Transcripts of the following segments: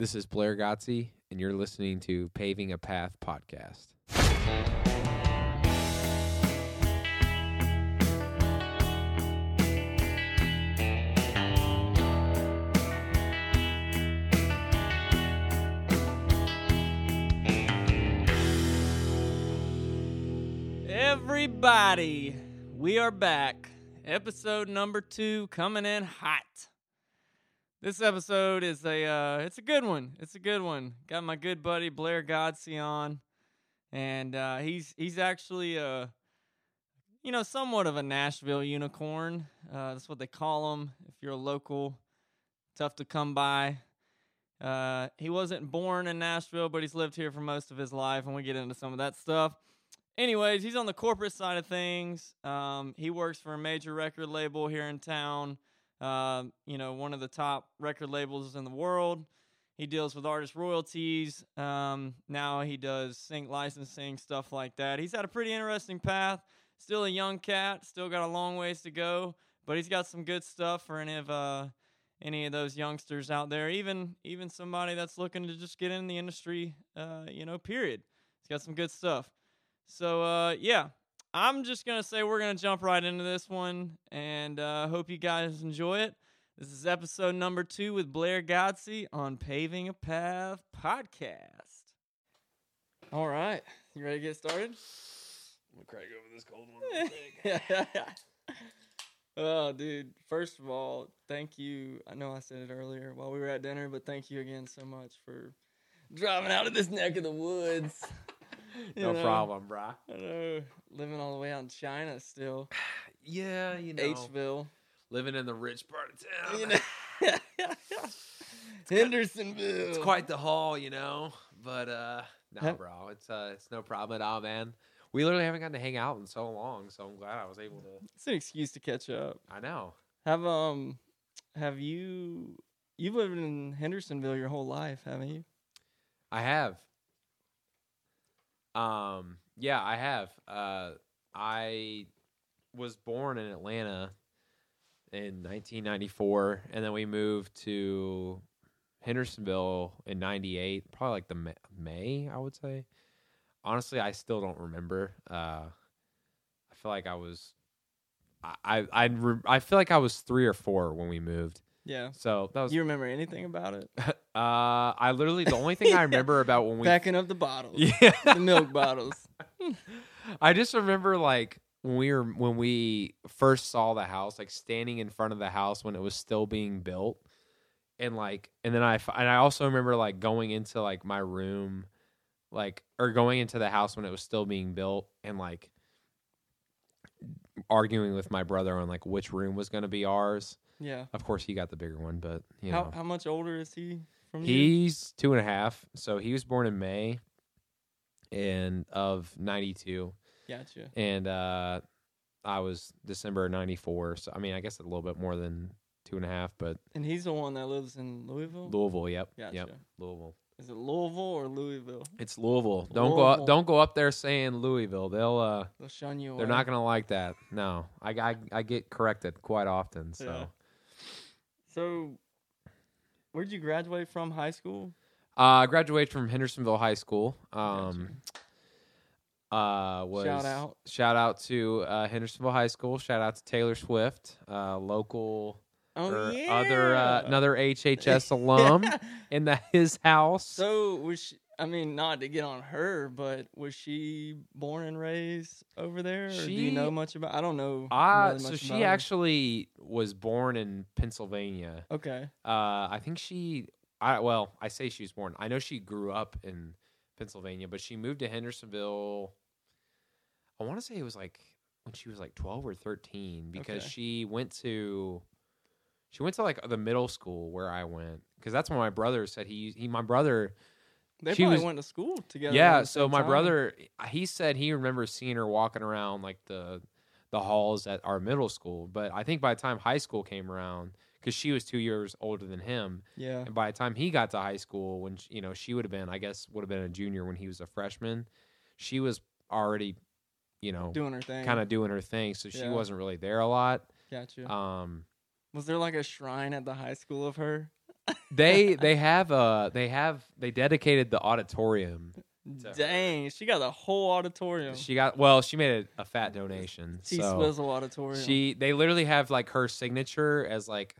This is Blair Godsey, and you're listening to Paving a Path podcast. Everybody, we are back. Episode number two coming in hot. This episode is a uh, it's a good one. It's a good one. Got my good buddy Blair Godsey on, and uh, he's he's actually a you know somewhat of a Nashville unicorn. Uh, that's what they call him. If you're a local, tough to come by. Uh, he wasn't born in Nashville, but he's lived here for most of his life, and we get into some of that stuff. Anyways, he's on the corporate side of things. Um, he works for a major record label here in town. Um, you know, one of the top record labels in the world. He deals with artist royalties. Um, now he does sync licensing, stuff like that. He's had a pretty interesting path. Still a young cat, still got a long ways to go, but he's got some good stuff for any of uh, any of those youngsters out there. Even even somebody that's looking to just get in the industry, uh, you know, period. He's got some good stuff. So uh, yeah, I'm just gonna say we're gonna jump right into this one, and uh, hope you guys enjoy it. This is episode number two with Blair Godsey on Paving a Path podcast. All right, you ready to get started? I'm gonna crack over this cold one. oh, dude. First of all, thank you. I know I said it earlier while we were at dinner, but thank you again so much for driving out of this neck of the woods. No know, problem, bro. I know. Living all the way out in China still. Yeah, you know, Hville. living in the rich part of town. You know. Hendersonville. it's quite the haul, you know. But uh, no, Huh? bro, it's uh, it's no problem at all, man. We literally haven't gotten to hang out in so long, so I'm glad I was able to. It's an excuse to catch up. I know. Have um have you you've lived in Hendersonville your whole life, haven't you? I have. Um, yeah, I have. Uh, I was born in Atlanta in 1994, and then we moved to Hendersonville in '98, probably like the Ma- May, I would say. Honestly, I still don't remember. Uh, I feel like I was, I, I, I, re- I feel like I was three or four when we moved. Yeah. So that was. You remember anything about it? uh, I literally the only thing I remember about when we Backing up the bottles. yeah The milk bottles. I just remember like when we were when we first saw the house, like standing in front of the house when it was still being built, and like, and then I and I also remember like going into like my room, like or going into the house when it was still being built, and like arguing with my brother on like which room was going to be ours. Yeah. Of course, he got the bigger one, but you How know, how much older is he from you? he's two and a half, so he was born in May, and of ninety two Gotcha. and uh, I was December '94. So I mean, I guess a little bit more than two and a half, but And he's the one that lives in Louisville? Louisville. Yep, Gotcha. yep, Louisville. Is it Louisville or Louisville? It's Louisville. Don't go up. Don't go up there saying Louisville. They'll uh, They'll shun you they're not gonna like that. No, I, I I get corrected quite often. So Yeah. So where'd you graduate from high school? uh, I graduated from Hendersonville High School. Um, uh, was Shout out. shout out to uh, Hendersonville High School. Shout out to Taylor Swift, uh, local Oh or yeah. other uh, another HHS alum in the his house. So was she, I mean, not to get on her, but was she born and raised over there? Or do you know much about? I don't know. Ah, really so she about her. actually was born in Pennsylvania. Okay. Uh, I think she. I well, I say she was born. I know she grew up in Pennsylvania, but she moved to Hendersonville. I want to say it was like when she was like twelve or thirteen because Okay. she went to. She went to like the middle school where I went because that's when my brother said he he my brother They She probably was- went to school together. Yeah, so my time. brother, he said he remembers seeing her walking around like the the halls at our middle school. But I think by the time high school came around, because she was two years older than him, Yeah. and by the time he got to high school, when sh- you know she would have been, I guess, would have been a junior when he was a freshman. She was already, you know, Doing her thing. kind of doing her thing, so she Yeah. wasn't really there a lot. Gotcha. Um, Was there like a shrine at the high school of her? They they have uh they have they dedicated the auditorium. to her. Dang, she got the whole auditorium. She got well, she made a, a fat donation. T so Swizzle auditorium. she they literally have like her signature as like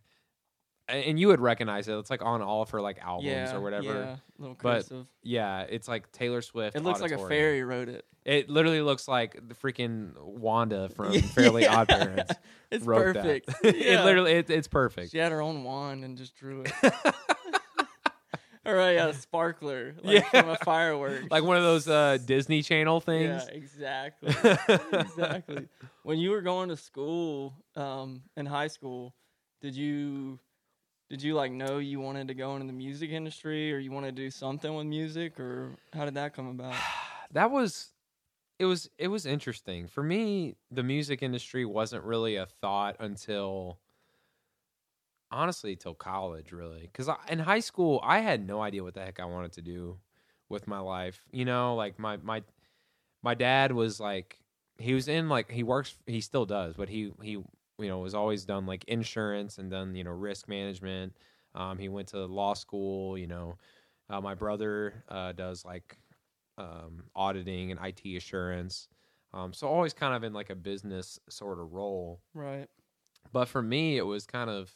and you would recognize it. It's like on all of her like albums yeah, or whatever. Yeah, little But cursive. Yeah, it's like Taylor Swift. It looks like a fairy wrote it. It literally looks like the freaking Wanda from Fairly Odd Parents. It's wrote perfect. Yeah. it literally it, it's perfect. She had her own wand and just drew it. All right, yeah, a sparkler, like Yeah. from a fireworks, like one of those uh, Disney Channel things. Yeah, exactly, exactly. When you were going to school, um, in high school, did you, did you like know you wanted to go into the music industry, or you want to do something with music, or how did that come about? that was it was it was interesting. For me the music industry wasn't really a thought until honestly till college really. Because in high school i had no idea what the heck i wanted to do with my life you know? Like my my my dad was like he was in like he works he still does but he he you know was always done like insurance and done you know risk management um, he went to law school you know uh, my brother uh, does like um, auditing and IT assurance. Um, so always kind of in like a business sort of role. Right. But for me, it was kind of,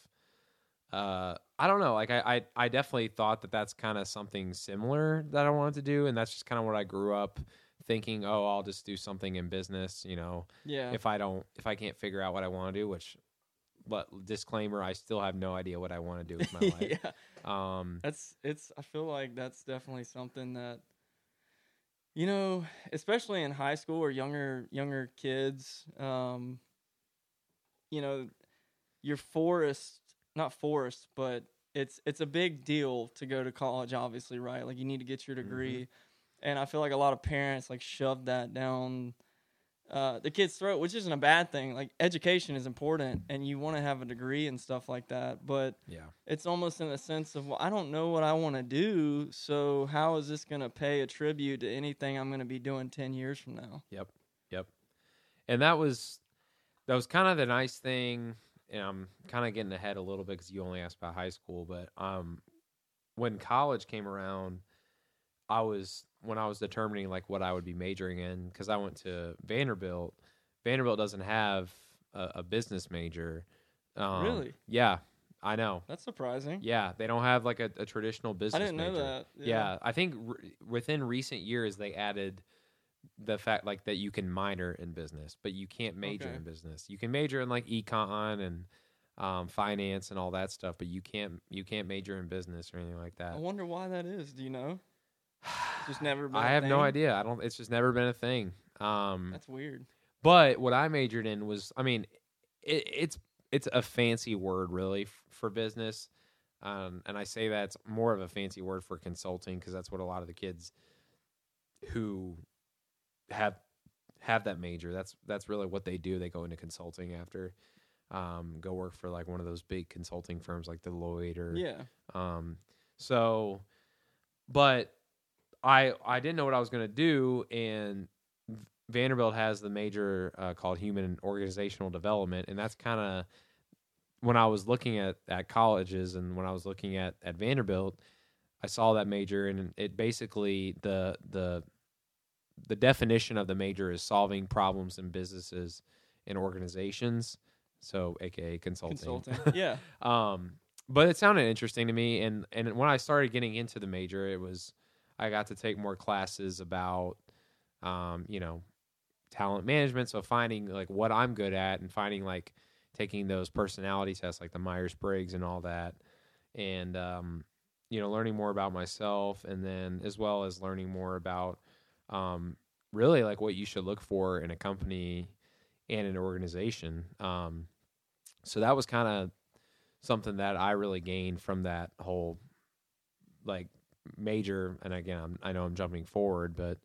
uh, I don't know. Like I, I, I definitely thought that that's kind of something similar that I wanted to do, and that's just kind of what I grew up thinking. Oh, I'll just do something in business. You know, Yeah. if I don't, if I can't figure out what I want to do, which, but disclaimer, I still have no idea what I want to do with my life. yeah. Um, That's it's I feel like that's definitely something that you know, especially in high school or younger younger kids, um you know, you're forced not forced, but it's it's a big deal to go to college obviously, right? Like you need to get your degree. And I feel like a lot of parents like shove that down uh, the kid's throat, which isn't a bad thing. Like education is important, and you want to have a degree and stuff like that. But yeah. it's almost in a sense of well, I don't know what I want to do, so how is this going to pay a tribute to anything I'm going to be doing ten years from now? Yep. Yep. And that was that was kind of the nice thing. And I'm kind of getting ahead a little bit because you only asked about high school, but um, when college came around, I was when I was determining like what I would be majoring in because I went to Vanderbilt. Vanderbilt doesn't have a, a business major. Um, Really? Yeah, I know. That's surprising. Yeah, they don't have like a, a traditional business. I didn't know that. Yeah, I think r- within recent years they added the fact like that you can minor in business, but you can't major Okay. in business. You can major in like econ and um, finance and all that stuff, but you can't you can't major in business or anything like that. I wonder why that is. Do you know? Just never been. I have no idea. I don't. It's just never been a thing. Um, That's weird. but what I majored in was, I mean, it, it's it's a fancy word really f- for business, um, and I say that's more of a fancy word for consulting because that's what a lot of the kids who have have that major. That's that's really what they do. They go into consulting after, um, go work for like one of those big consulting firms like Deloitte or Yeah. um, so, but I I didn't know what I was going to do, and Vanderbilt has the major uh, called Human and Organizational Development, and that's kind of when I was looking at at colleges and when I was looking at at Vanderbilt, I saw that major, and it basically the the the definition of the major is solving problems in businesses and organizations. So, aka consulting. Consulting. yeah. Um, but it sounded interesting to me, and and when I started getting into the major, it was I got to take more classes about, um, you know, talent management. So finding like what I'm good at, and finding like taking those personality tests, like the Myers Briggs and all that, and um, you know, learning more about myself, and then as well as learning more about, um, really like what you should look for in a company and an organization. Um, so that was kind of something that I really gained from that whole like major. And again, I'm, I know I'm jumping forward, but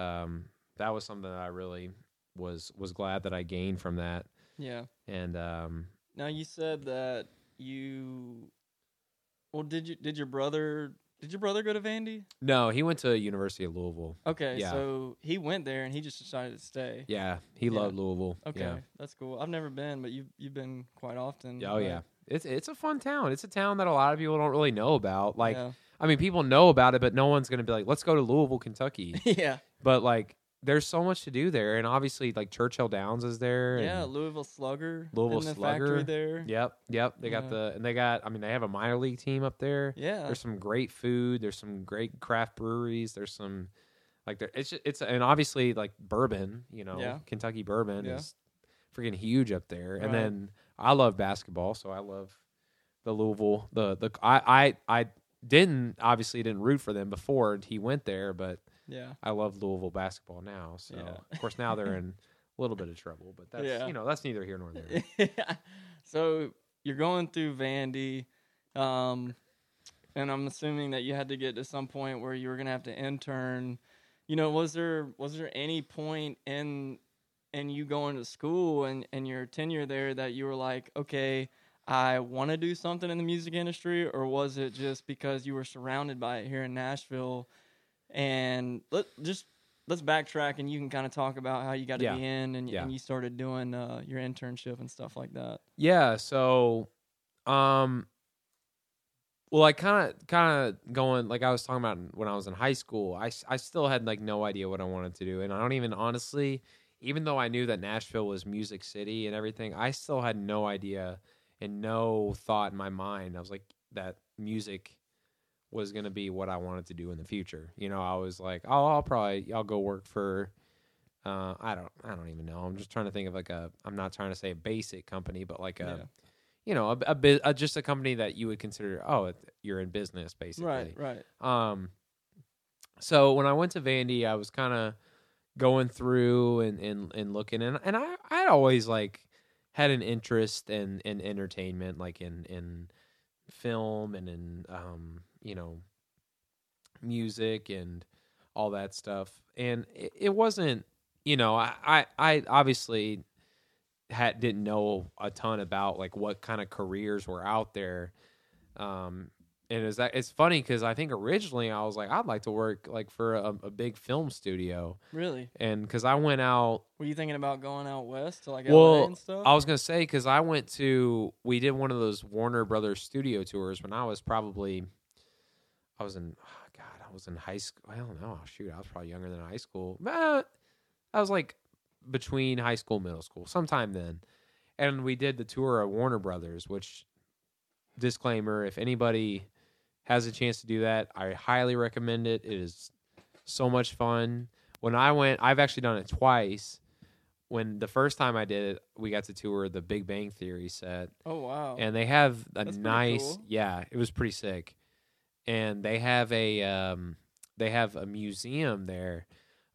um, that was something that I really was was glad that I gained from that. Yeah. And um, Now you said that you. Well, did you did your brother did your brother go to Vandy? no, he went to University of Louisville. Okay, Yeah. so he went there and he just decided to stay. Yeah, he Yeah. loved Louisville. Okay, Yeah. that's cool. I've never been, but you've you've been quite often. Oh yeah, It's it's a fun town. It's a town that a lot of people don't really know about. Like, yeah. I mean, people know about it, but no one's gonna be like, let's go to Louisville, Kentucky. yeah. but like, there's so much to do there, and obviously, like Churchill Downs is there. Yeah, Louisville Slugger. Louisville the Slugger. factory there. Yep, yep. They got Yeah. the and they got. I mean, they have a minor league team up there. Yeah. There's some great food. There's some great craft breweries. There's some like there. It's just, it's and obviously like bourbon. You know, Yeah. Kentucky bourbon Yeah. is freaking huge up there. And then I love basketball, so I love the Louisville. The the I I I didn't obviously didn't root for them before he went there, but Yeah. I love Louisville basketball now. So Yeah. of course now they're in a little bit of trouble, but that's Yeah. you know that's neither here nor there. so you're going through Vandy, um, and I'm assuming that you had to get to some point where you were gonna have to intern. You know, was there was there any point in in you going to school and and your tenure there that you were like, okay, I want to do something in the music industry, or was it just because you were surrounded by it here in Nashville? And let just let's backtrack and you can kind of talk about how you got to Yeah. be in and, Yeah. and you started doing uh, your internship and stuff like that. Yeah, so um well I kind of kind of going like I was talking about when I was in high school, I I still had like no idea what I wanted to do and I don't even honestly even though I knew that Nashville was Music City and everything, I still had no idea and no thought in my mind. I was like that music was going to be what I wanted to do in the future. You know, I was like, "Oh, I'll probably I'll go work for uh, I don't I don't even know. I'm just trying to think of like a I'm not trying to say a basic company, but like a Yeah. you know a, a, a just a company that you would consider oh you're in business basically. Right, right. Um, so when I went to Vandy, I was kind of going through and, and, and looking, and and I I always like had an interest in, in entertainment, like in in film and in um you know music and all that stuff, and it, it wasn't you know I I, I obviously had didn't know a ton about like what kind of careers were out there um and is that it's funny because I think originally I was like I'd like to work like for a, a big film studio, Really? and because I went out, Were you thinking about going out west to like Well, LA and stuff? I was gonna say because I went to we did one of those Warner Brothers studio tours when I was probably I was in oh God I was in high school I don't know oh, shoot I was probably younger than high school I was like between high school middle school sometime then, and we did the tour of Warner Brothers which disclaimer if anybody has a chance to do that I highly recommend it it is so much fun when I went I've actually done it twice when the first time I did it, we got to tour the Big Bang Theory set, oh wow. and they have a That's nice, cool. yeah, it was pretty sick, and they have a um, they have a museum there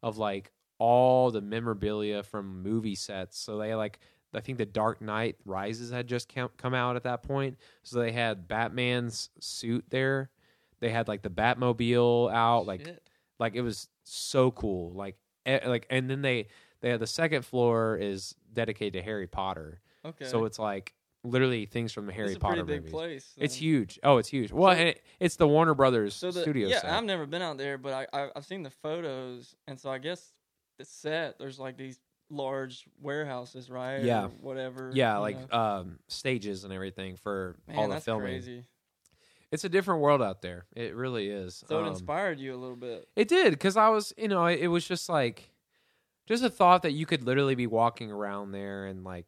of like all the memorabilia from movie sets. So they like, I think the Dark Knight Rises had just come come out at that point, so they had Batman's suit there. They had like the Batmobile out, like Shit. like it was so cool like e- like and then they they had the second floor is dedicated to harry potter okay. so it's like literally things from the harry it's a potter movies place. it's huge oh it's huge well So- it, it's the warner brothers So the studio yeah, set. I've never been out there, but I, I I've seen the photos, and so I guess the set there's like these large warehouses, right? Yeah. Or whatever. yeah like know. um stages and everything for Man, all the that's filming crazy. it's a different world out there it really is So it Um, inspired you a little bit. It did because I was, you know, it, it was just like, just a thought that you could literally be walking around there and like,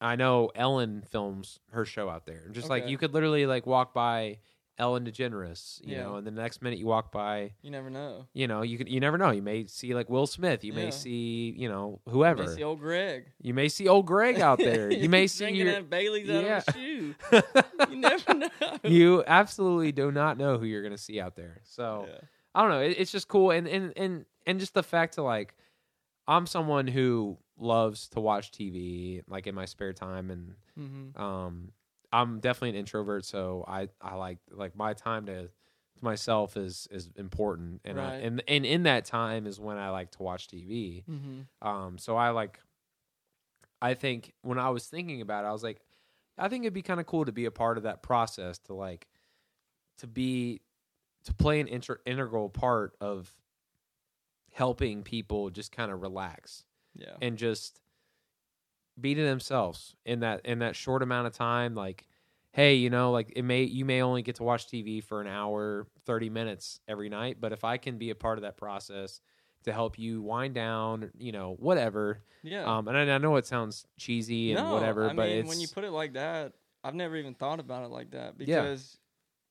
I know Ellen films her show out there, just like you could literally like walk by Ellen DeGeneres, you Yeah. know, and the next minute you walk by, You never know. you know, you could, you never know, you may see like Will Smith, you Yeah. may see, you know, whoever. You may see old Greg. you may see old Greg out there, you may see your, Bailey's out Yeah. of a shoe. You never know. you absolutely do not know who you're gonna see out there, so. Yeah. I don't know. It, it's just cool, and and and and just the fact to like, I'm someone who loves to watch TV like in my spare time, and Mm-hmm. um, I'm definitely an introvert, so I I like like my time to to myself is is important, and I, and and in that time is when I like to watch TV. Mm-hmm. Um, so I like, I think when I was thinking about it, I was like, I think it'd be kind of cool to be a part of that process to like, to be, to play an inter- integral part of helping people just kind of relax Yeah. and just be to themselves in that in that short amount of time. Like, hey, you know, like it may you may only get to watch TV for an hour, 30 minutes every night, but if I can be a part of that process to help you wind down, you know, whatever. Yeah. Um and I, I know it sounds cheesy and no, whatever, I but mean, it's when you put it like that, I've never even thought about it like that Yeah. because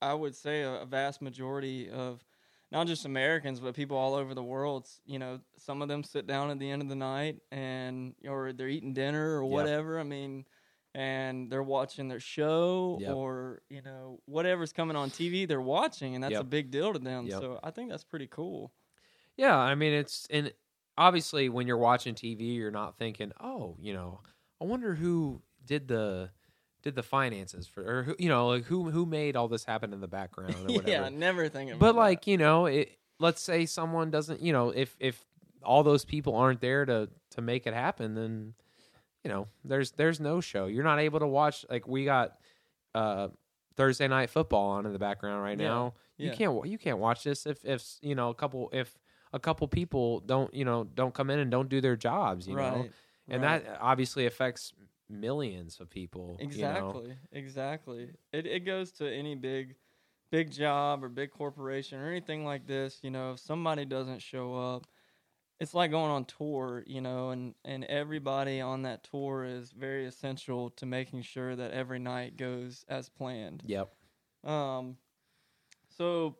I would say a, a vast majority of not just Americans but people all over the world, you know, some of them sit down at the end of the night and or they're eating dinner or Yep. whatever. I mean, and they're watching their show Yep. or you know whatever's coming on TV, they're watching, and that's a big deal to them. Yep. So I think that's pretty cool. Yeah, I mean it's and obviously when you're watching TV, you're not thinking, "Oh, you know, I wonder who did the did the finances for or who, you know, like who who made all this happen in the background or whatever." yeah, never think About but that. like, you know, it let's say someone doesn't, you know, if if all those people aren't there to to make it happen, then you know, there's there's no show. You're not able to watch like we got uh Thursday night football on in the background right Yeah. now. You Yeah. can't you can't watch this if if you know a couple if a couple people don't you know don't come in and don't do their jobs you know and right. that obviously affects millions of people you know? Exactly. Exactly. It it goes to any big big job or big corporation or anything like this, you know, if somebody doesn't show up, it's like going on tour, you know, and and everybody on that tour is very essential to making sure that every night goes as planned. yep Um so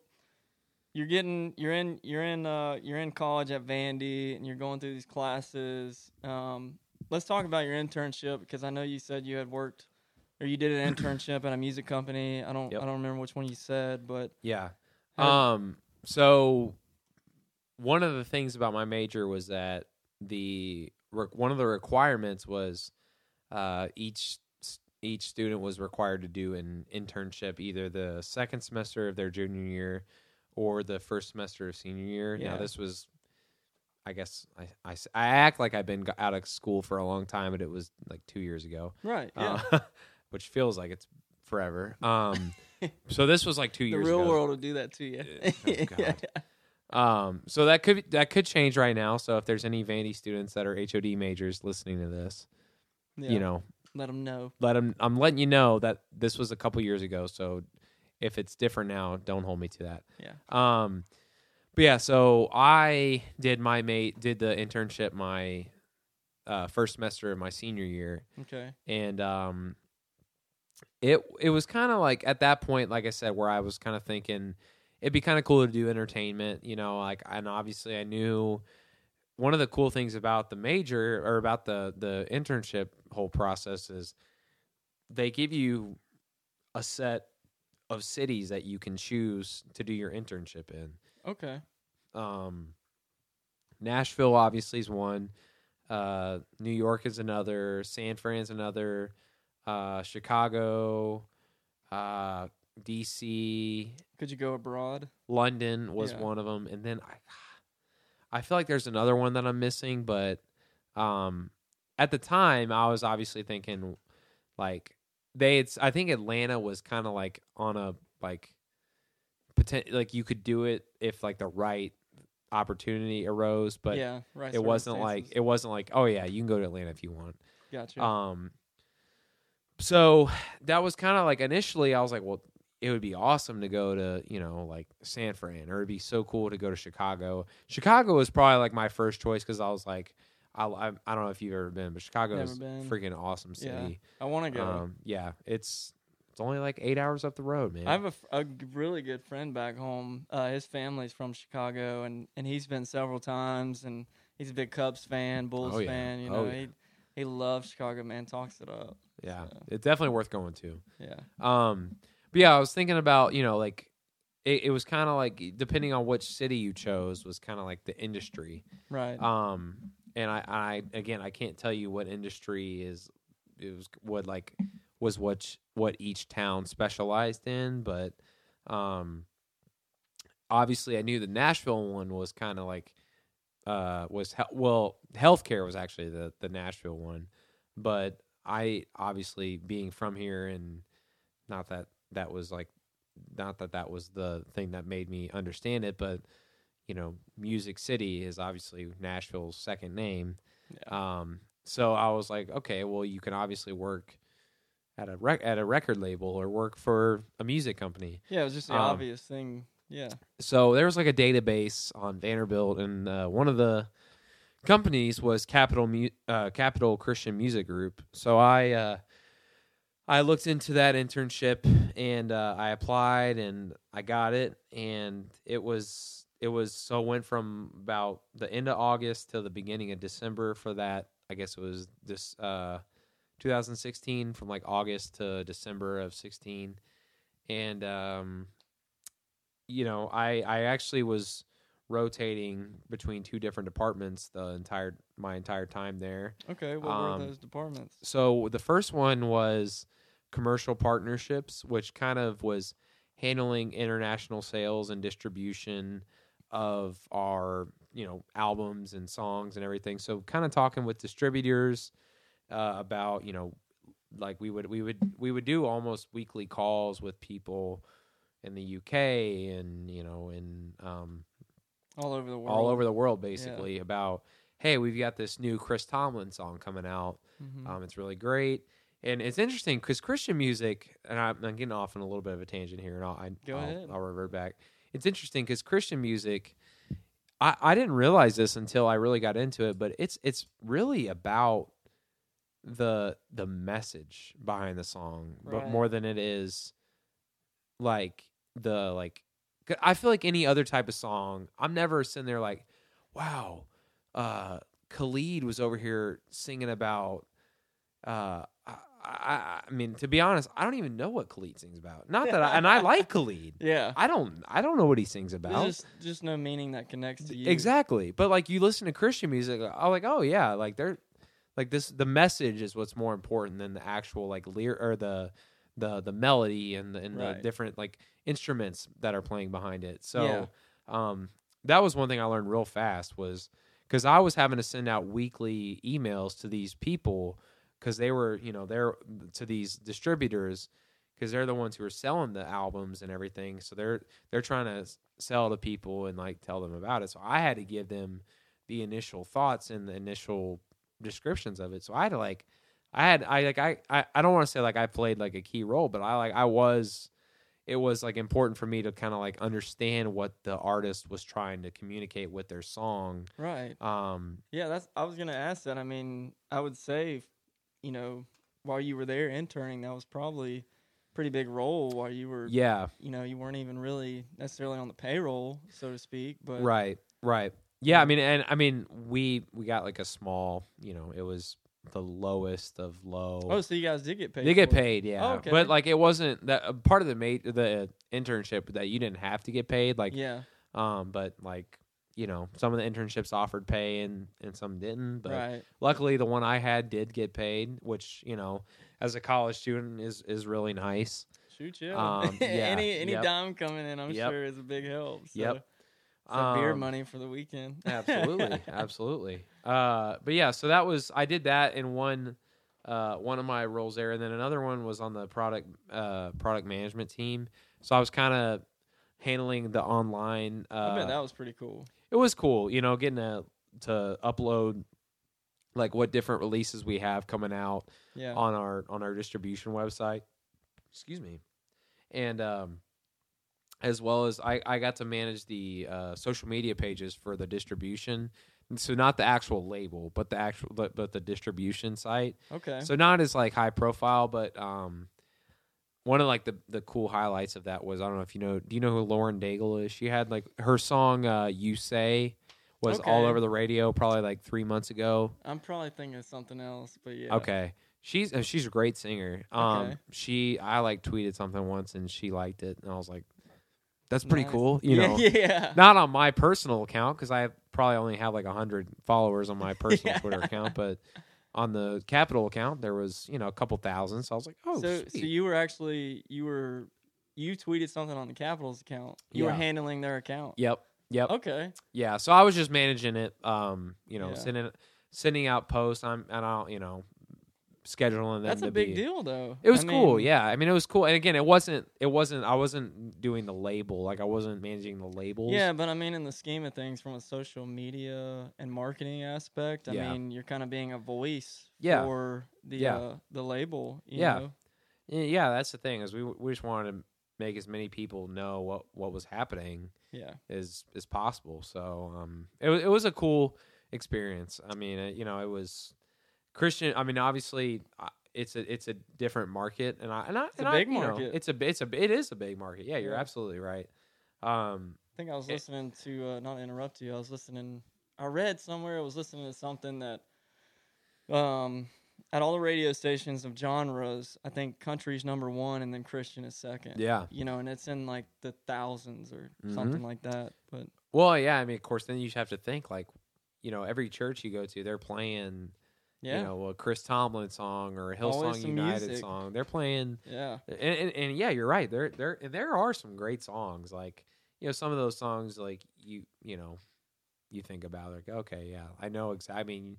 you're getting you're in you're in uh you're in college at Vandy and you're going through these classes. Um let's talk about your internship because I know you said you had worked or you did an internship at a music company. I don't Yep. I don't remember which one you said, but yeah um so one of the things about my major was that the one of the requirements was uh each each student was required to do an internship either the second semester of their junior year or the first semester of senior year. Now this was, I guess I I act like I've been out of school for a long time, but it was like two years ago, right, yeah. uh, which feels like it's forever. Um, so this was like two the years The real ago. world will do that to you. Oh, God. Um, so that could that could change right now. So if there's any Vandy students that are HOD majors listening to this, Yeah. you know, let them know. let them. I'm letting you know that this was a couple years ago. So if it's different now, don't hold me to that. Yeah. Um, but yeah, so I did my mate did the internship my uh, first semester of my senior year, Okay. and um, it it was kind of like at that point, like I said, where I was kind of thinking it'd be kind of cool to do entertainment, you know, like and obviously I knew one of the cool things about the major or about the the internship whole process is they give you a set of cities that you can choose to do your internship in. Okay. Um, Nashville obviously is one. Uh, New York is another. San Fran's is another. Uh, Chicago, uh, DC, Could you go abroad? London was Yeah. one of them, and then I, I feel like there's another one that I'm missing, but um, at the time I was obviously thinking like they. It's I think Atlanta was kind of like on a like potent like you could do it if like the right opportunity arose, but yeah, right. it wasn't like it wasn't like oh yeah you can go to Atlanta if you want. Gotcha. Um, so that was kind of like initially I was like, well, it would be awesome to go to you know like San Fran, or it'd be so cool to go to Chicago. Chicago was probably like my first choice because I was like, I, I I don't know if you've ever been, but Chicago Never is been. freaking awesome Yeah. city. I want to go. Um, yeah, it's it's only like eight hours up the road, man. I have a, f- a g- really good friend back home. Uh, his family's from Chicago, and, and he's been several times, and he's a big Cubs fan, Bulls Oh, yeah. fan. You Oh, know, yeah. he he loves Chicago. Man, talks it up. yeah, so. it's definitely worth going to. Yeah, Um, but yeah, I was thinking about you know like it, it was kind of like depending on which city you chose was kind of like the industry. right. Um, and I, I again I can't tell you what industry is it was what like was what what each town specialized in, but um, obviously I knew the Nashville one was kind of like uh was he- well healthcare was actually the the Nashville one, but I obviously being from here and not that that was like not that that was the thing that made me understand it, but you know, Music City is obviously Nashville's second name. Um, so I was like, okay, well, you can obviously work at a rec- at a record label or work for a music company. Yeah, it was just the Um, obvious thing. Yeah. So there was like a database on Vanderbilt, and uh, one of the companies was Capitol Mu- uh, Capitol Christian Music Group. So I uh, I looked into that internship and uh, I applied and I got it, and it was it was so it went from about the end of August to the beginning of December for that. I guess it was this uh, 2016 from like August to December of 16, and um, you know I I actually was rotating between two different departments the entire my entire time there. Okay. What Um, were those departments? So the first one was commercial partnerships, which kind of was handling international sales and distribution of our, you know, albums and songs and everything. So kind of talking with distributors uh, about, you know, like we would we would we would do almost weekly calls with people in the UK and you know in um, All over the world. all over the world basically about hey we've got this new Chris Tomlin song coming out Mhm. um, it's really great, and it's interesting because Christian music, and I'm, I'm getting off on a little bit of a tangent here, and I'll I, Go will ahead. I'll revert back. It's interesting because Christian music, I, I didn't realize this until I really got into it, but it's it's really about the the message behind the song, but more than it is like the like. I feel like any other type of song, I'm never sitting there like, wow, uh, Khalid was over here singing about. Uh, I, I, I mean, to be honest, I don't even know what Khalid sings about. Not that, I, and I like Khalid. Yeah. I don't, I don't know what he sings about. There's just just no meaning that connects to you. Exactly, but like you listen to Christian music, I'm like, oh yeah, like they're like this. The message is what's more important than the actual like lyric or the the the melody and the, and the different like instruments that are playing behind it. So, Yeah. um, that was one thing I learned real fast was because I was having to send out weekly emails to these people because they were you know they're to these distributors because they're the ones who are selling the albums and everything. So they're they're trying to sell to people and like tell them about it. So I had to give them the initial thoughts and the initial descriptions of it. So I had to like I had I like I I, I don't want to say like I played like a key role, but I like I was it was like important for me to kind of like understand what the artist was trying to communicate with their song. Right. Um Yeah, that's I was gonna ask that. I mean, I would say, you know, while you were there interning, that was probably pretty big role while you were yeah, you know, you weren't even really necessarily on the payroll, so to speak. But right, right. Yeah, I mean and I mean we we got like a small, you know, it was the lowest of low. Oh, so you guys did get paid. They get paid, yeah. Oh, okay. But like it wasn't that uh, part of the mate the internship that you didn't have to get paid. Like, yeah. um, but like you know, some of the internships offered pay and and some didn't. But Right. luckily, the one I had did get paid, which you know, as a college student is is really nice. Shoot yeah. Um, yeah, any any yep. dime coming in, I'm Yep. sure is a big help. So Yep. That beer Um, money for the weekend. absolutely, absolutely. Uh, but yeah, so that was I did that in one. Uh, one of my roles there, and then another one was on the product uh, product management team. So I was kind of handling the online. Uh, I bet that was pretty cool. it was cool, you know, getting to to upload like what different releases we have coming out Yeah. on our on our distribution website. Excuse me, and um, as well as I I got to manage the uh, social media pages for the distribution. So not the actual label, but the actual but, but the distribution site. okay. So not as like high profile, but um, one of like the the cool highlights of that was I don't know if you know. Do you know who Lauren Daigle is? She had like her song uh, "You Say" was all over the radio probably like three months ago. I'm probably thinking of something else, but yeah. Okay, she's uh, she's a great singer. Um, Okay. she I like tweeted something once and she liked it, and I was like, that's pretty Nice. cool. You yeah, know, yeah. not on my personal account because I probably only have like hundred followers on my personal Yeah. Twitter account, but on the Capitol account there was you know a couple thousand. So I was like, oh, so so you were actually you were you tweeted something on the Capitols account. You were handling their account. yep, yep, Okay. yeah. So I was just managing it. Um, you know, Yeah. sending sending out posts. I'm and I'll you know scheduling them. That's a big be, deal though. It was I cool, mean, yeah. I mean, it was cool, and again, it wasn't. It wasn't. I wasn't doing the label. Like I wasn't managing the labels. Yeah, but I mean, in the scheme of things, from a social media and marketing aspect, I Yeah. mean, you're kind of being a voice Yeah. for the Yeah. uh, the label. You Yeah. Know? Yeah, that's the thing is we we just wanted to make as many people know what what was happening Yeah. as as possible. So um, it was it was a cool experience. I mean, it, you know, it was Christian. I mean, obviously, uh, it's a it's a different market, and I and I It's a and I, big know, market. it's a it's a it is a big market. Yeah, you're Yeah. absolutely right. Um, I think I was It- listening to uh, not interrupt you. I was listening. I read somewhere I was listening to something that, um, at all the radio stations of genres, I think country's number one, and then Christian is second. yeah. You know, and it's in like the thousands or Mhm. something like that. But Well, yeah. I mean, of course, then you have to think like, you know, every church you go to, they're playing, yeah, you know, a Chris Tomlin song or a Hillsong United music. song. They're playing. yeah, and, and, and yeah, you're right. There there and there are some great songs. Like you know, some of those songs like you you know, you think about like okay, yeah, I know exactly. I mean,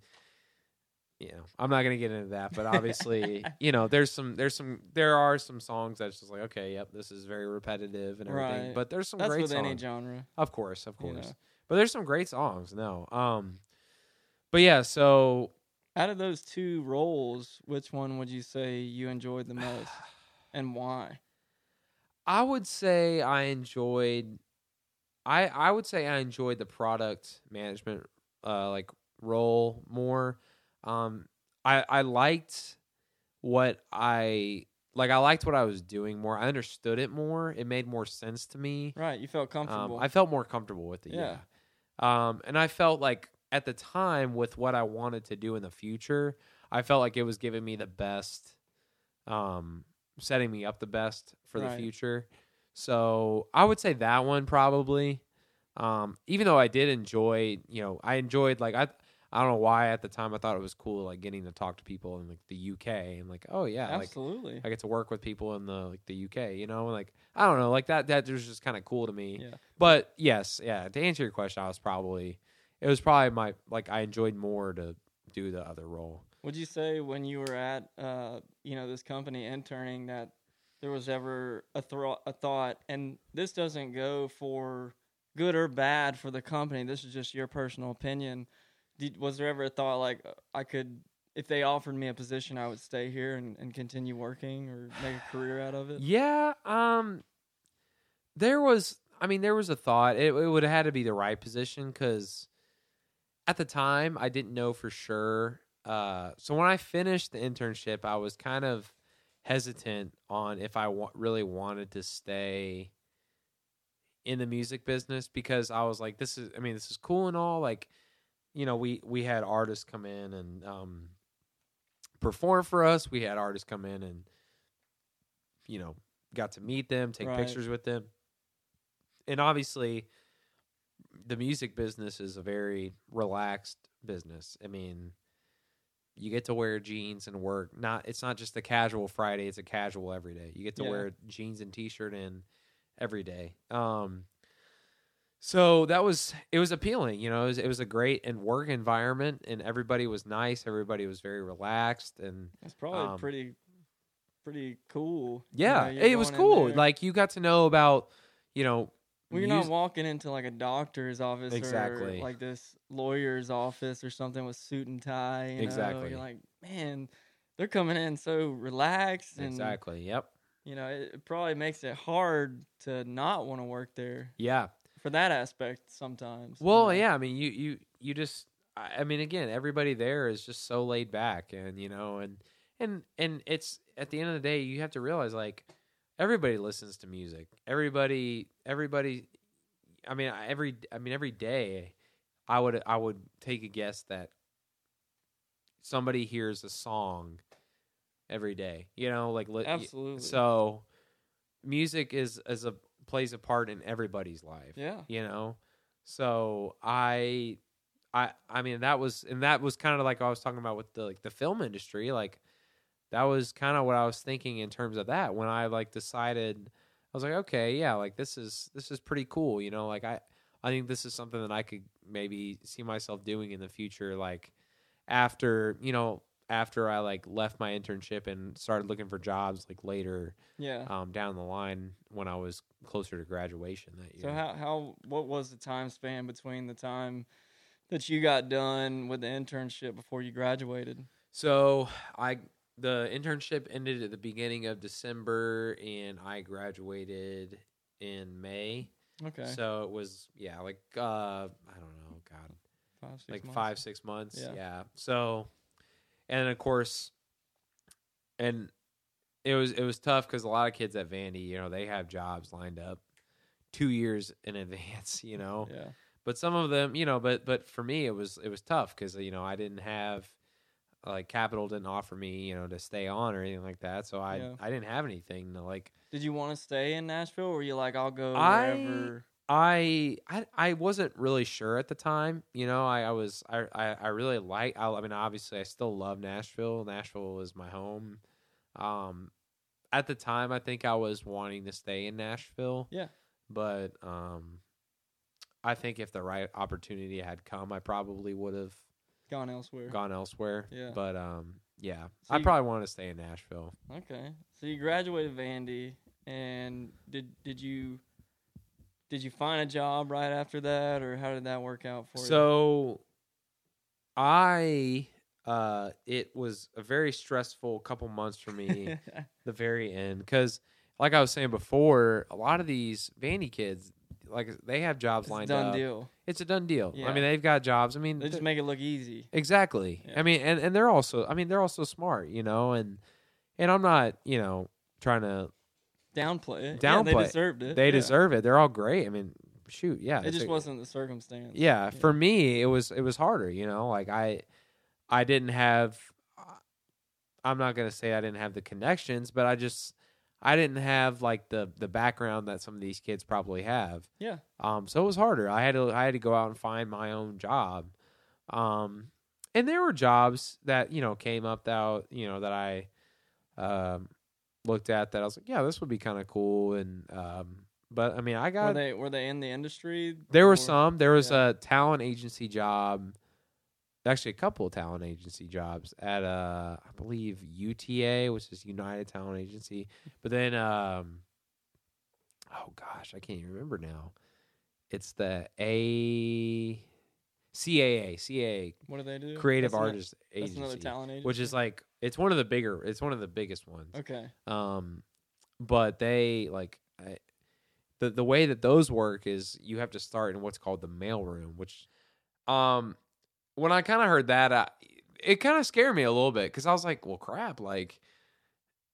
you know, I'm not gonna get into that, but obviously, you know, there's some there's some there are some songs that's just like okay, yep, this is very repetitive and everything. Right. But there's some that's great with songs. any genre. Of course, of course. know. But there's some great songs. No, um, but yeah, so Out of those two roles, which one would you say you enjoyed the most, and why? I would say I enjoyed I I would say I enjoyed the product management uh like role more. Um I I liked what I like I liked what I was doing more. I understood it more. It made more sense to me. Right, you felt Um, comfortable. I felt more comfortable with it. Yeah. Um, and I felt like at the time with what I wanted to do in the future, I felt like it was giving me the best, um, setting me up the best for the future. So I would say that one probably. Um, even though I did enjoy, you know, I enjoyed like I I don't know why at the time I thought it was cool like getting to talk to people in like the UK and like oh yeah like Absolutely. I get to work with people in the like the UK, you know, like I don't know, like that that was just kind of cool to me. Yeah. But yes, yeah, to answer your question, I was probably it was probably my like I enjoyed more to do the other role. Would you say when you were at uh, you know this company interning that there was ever a, thro- a thought, and this doesn't go for good or bad for the company. This is just your personal opinion. Did, was there ever a thought like I could, if they offered me a position, I would stay here and, and continue working or make a career out of it? Yeah, um there was I mean there was a thought it, it would have had to be the right position cuz at the time I didn't know for sure. Uh so when I finished the internship, I was kind of hesitant on if I wa- really wanted to stay in the music business because I was like this is I mean this is cool and all like you know we we had artists come in and um perform for us. We had artists come in and you know got to meet them, take Right. pictures with them. And obviously the music business is a very relaxed business. I mean, you get to wear jeans and work. Not it's not just a casual Friday, it's a casual every day. You get to Yeah. wear jeans and t-shirt in every day. Um so that was it was appealing, you know, it was, it was a great and work environment and everybody was nice, everybody was very relaxed and It's probably Um, pretty, pretty cool. yeah, you're it was cool. Like you got to know about, you know, Well, you're not walking into like a doctor's office Exactly. or like this lawyer's office or something with suit and tie. You know? Exactly. You're like, man, they're coming in so relaxed and exactly. Yep. you know, it, probably makes it hard to not want to work there Yeah. for that aspect sometimes. you Well, know? yeah. I mean, you you you just. I mean, again, everybody there is just so laid back, and you know, and and and it's at the end of the day, you have to realize like everybody listens to music. Everybody, everybody. I mean, every I mean every day, I would I would take a guess that somebody hears a song every day. You know, like li- Absolutely. So, music is is a plays a part in everybody's life Yeah. you know so i i i mean that was and that was kind of like i was talking about with the like the film industry like that was kind of what i was thinking in terms of that when i like decided i was like okay yeah like this is this is pretty cool you know like i i think this is something that i could maybe see myself doing in the future like after you know after i like left my internship and started looking for jobs like later Yeah. um, down the line when I was closer to graduation that year. So how how what was the time span between the time that you got done with the internship before you graduated? So I the internship ended at the beginning of December, and I graduated in May. Okay. So it was yeah, like uh, I don't know, God, five, like months. five six months. Yeah. Yeah. So, and of course, and it was it was tough because a lot of kids at Vandy, you know, they have jobs lined up two years in advance. You know, Yeah. but some of them, you know, but but for me, it was it was tough because you know I didn't have like Capitol didn't offer me you know to stay on or anything like that, so I Yeah. I didn't have anything to like. Did you want to stay in Nashville, or were you like, I'll go I- wherever? I, I I wasn't really sure at the time. You know, I, I was I, I, I really like. I, I mean, obviously, I still love Nashville. Nashville is my home. Um, at the time, I think I was wanting to stay in Nashville. Yeah. but um, I think if the right opportunity had come, I probably would have Gone elsewhere. gone elsewhere. Yeah. but um, yeah, So I you- probably want to stay in Nashville. Okay. So you graduated Vandy, and did did you did you find a job right after that, or how did that work out for you? So I uh it was a very stressful couple months for me the very end cuz like I was saying before a lot of these Vandy kids like they have jobs it's a lined done up. deal. It's a done deal. Yeah. I mean they've got jobs. I mean They just make it look easy. exactly. Yeah. I mean and and they're also I mean they're also smart, you know, and and I'm not, you know, trying to Downplay it. Yeah, they Downplay it. deserved it. they yeah. deserve it. They're all great. I mean, shoot, yeah. It just a- wasn't the circumstance. yeah, for me it was it was harder you know like i i didn't have i'm not going to say i didn't have the connections but i just i didn't have like the the background that some of these kids probably have Yeah. um so it was harder i had to i had to go out and find my own job um and there were jobs that you know came up that you know that i um looked at that i was like yeah this would be kind of cool and um but i mean i got Were they were they in the industry? there were some. There was yeah. a talent agency job, actually a couple of talent agency jobs at uh, I believe UTA, which is United Talent Agency. But then, um, oh gosh, I can't even remember now. It's the A CAA CAA What do they do? Creative That's Artist That's Agency, another talent agency. which is like it's one of the bigger. It's one of the biggest ones. okay. Um, but they like I, the the way that those work is you have to start in what's called the mailroom, which, um, when I kind of heard that, I, it kind of scared me a little bit because I was like, well, crap, like,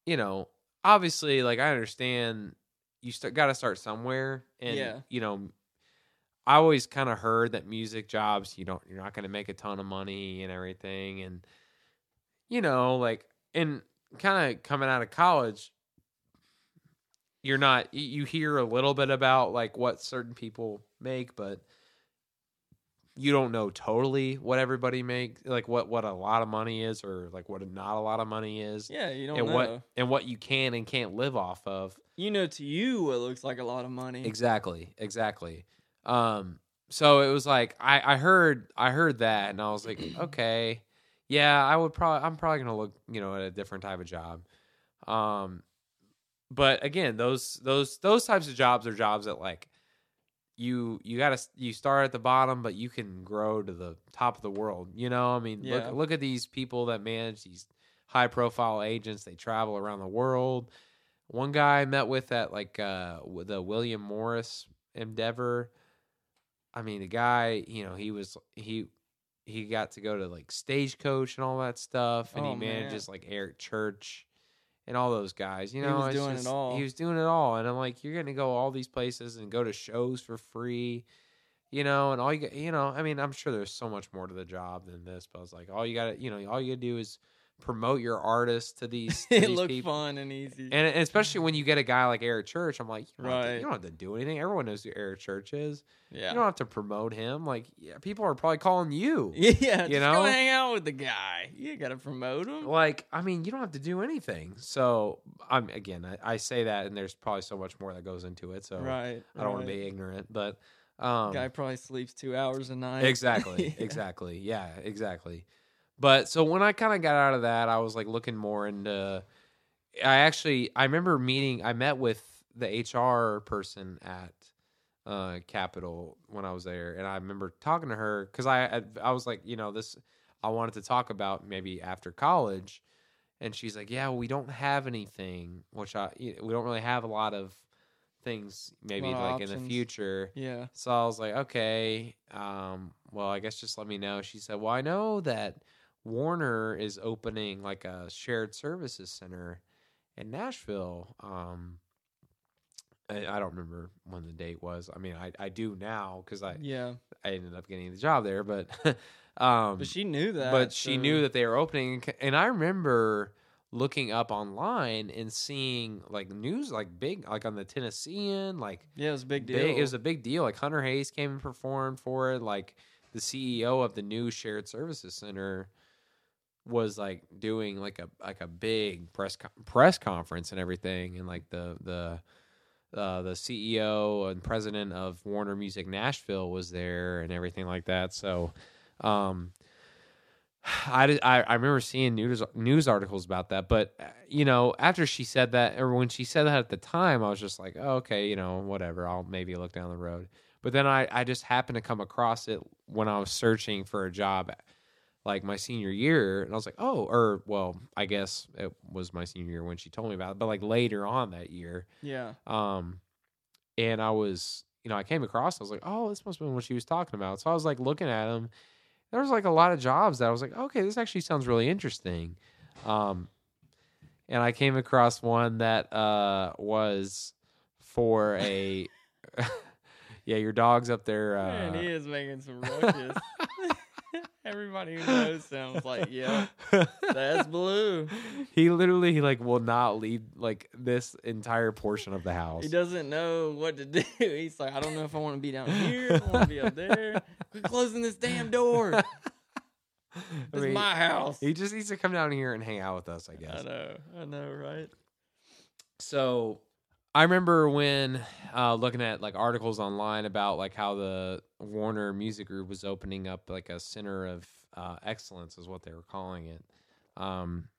you know, obviously, like I understand you st- got to start somewhere, and Yeah. you know. I always kind of heard that music jobs you don't you're not going to make a ton of money and everything and you know like and kind of coming out of college you're not you- you hear a little bit about like what certain people make but you don't know totally what everybody makes like what what a lot of money is or like what not a lot of money is Yeah, you don't and know. what and what you can and can't live off of You know, to you, it looks like a lot of money. Exactly, exactly. Um, so it was like I, I heard I heard that and I was like, okay, yeah, I would probably I'm probably gonna look you know at a different type of job. Um, but again, those those those types of jobs are jobs that like you you gotta you start at the bottom, but you can grow to the top of the world. You know, I mean, Yeah. look look at these people that manage these high profile agents. They travel around the world. One guy I met with at like uh the William Morris Endeavor. I mean, the guy, you know, he was he he got to go to like stagecoach and all that stuff, and Oh, he man. manages like Eric Church and all those guys. You know, He was doing it all. He was doing it all, and I'm like, you're gonna go all these places and go to shows for free, you know, and all you you know, I mean, I'm sure there's so much more to the job than this, but I was like, all you got to, you know, all you gotta do is promote your artist to these, to it these looked people. fun and easy. And and especially when you get a guy like Eric Church, I'm like, you don't, have to, Right. you don't have to do anything. Everyone knows who Eric Church is. yeah. You don't have to promote him. Like, yeah, people are probably calling you. yeah, you know? go hang out with the guy. You gotta promote him. Like, I mean, you don't have to do anything. So, I'm again, I, I say that, and there's probably so much more that goes into it. So, right. I don't want to be ignorant, but um, Guy probably sleeps two hours a night. exactly, Yeah. exactly, yeah, exactly. But so when I kind of got out of that, I was like looking more into. I actually I remember meeting. I met with the HR person at uh Capitol when I was there, and I remember talking to her because I I was like, you know, this I wanted to talk about maybe after college, and she's like, "Yeah, we don't have anything, which I we don't really have a lot of things maybe like in the future." Yeah. So I was like, "Okay, um, well, I guess just let me know." She said, "Well, I know that Warner is opening like a shared services center in Nashville." Um, I, I don't remember when the date was. I mean, I, I do now because I Yeah. I ended up getting the job there, but um, But she knew that. but she knew that they were opening and i remember looking up online and seeing like news like big like on the tennessean like Yeah, it was a big deal. big, it was a big deal like hunter hayes came and performed for it like the ceo of the new shared services center was like doing like a like a big press co- press conference and everything and like the the uh, the CEO and president of Warner Music Nashville was there and everything like that. So, um, I, I I remember seeing news news articles about that, but uh, you know, after she said that, or when she said that at the time, I was just like, oh, okay, you know, whatever. I'll maybe look down the road. But then I I just happened to come across it when I was searching for a job, like my senior year, and I was like, oh, or well, I guess it was my senior year when she told me about it, but like later on that year, Yeah. um, and I was, you know, I came across. I was like, oh, this must have been what she was talking about. So I was like looking at them. There was like a lot of jobs that I was like, okay, this actually sounds really interesting. Um, and I came across one that uh was for a, yeah, your dog's up there. Uh, Man, he is making some ruckus. Everybody who knows sounds like, yeah, that's blue. he literally like will not leave like this entire portion of the house. He doesn't know what to do. He's like, I don't know if I want to be down here, if I want to be up there. Quit closing this damn door. I It's mean, my house. He just needs to come down here and hang out with us, I guess. I know, I know, right? So I remember when uh, looking at like articles online about like how the Warner Music Group was opening up like a center of uh, excellence, is what they were calling it. Um,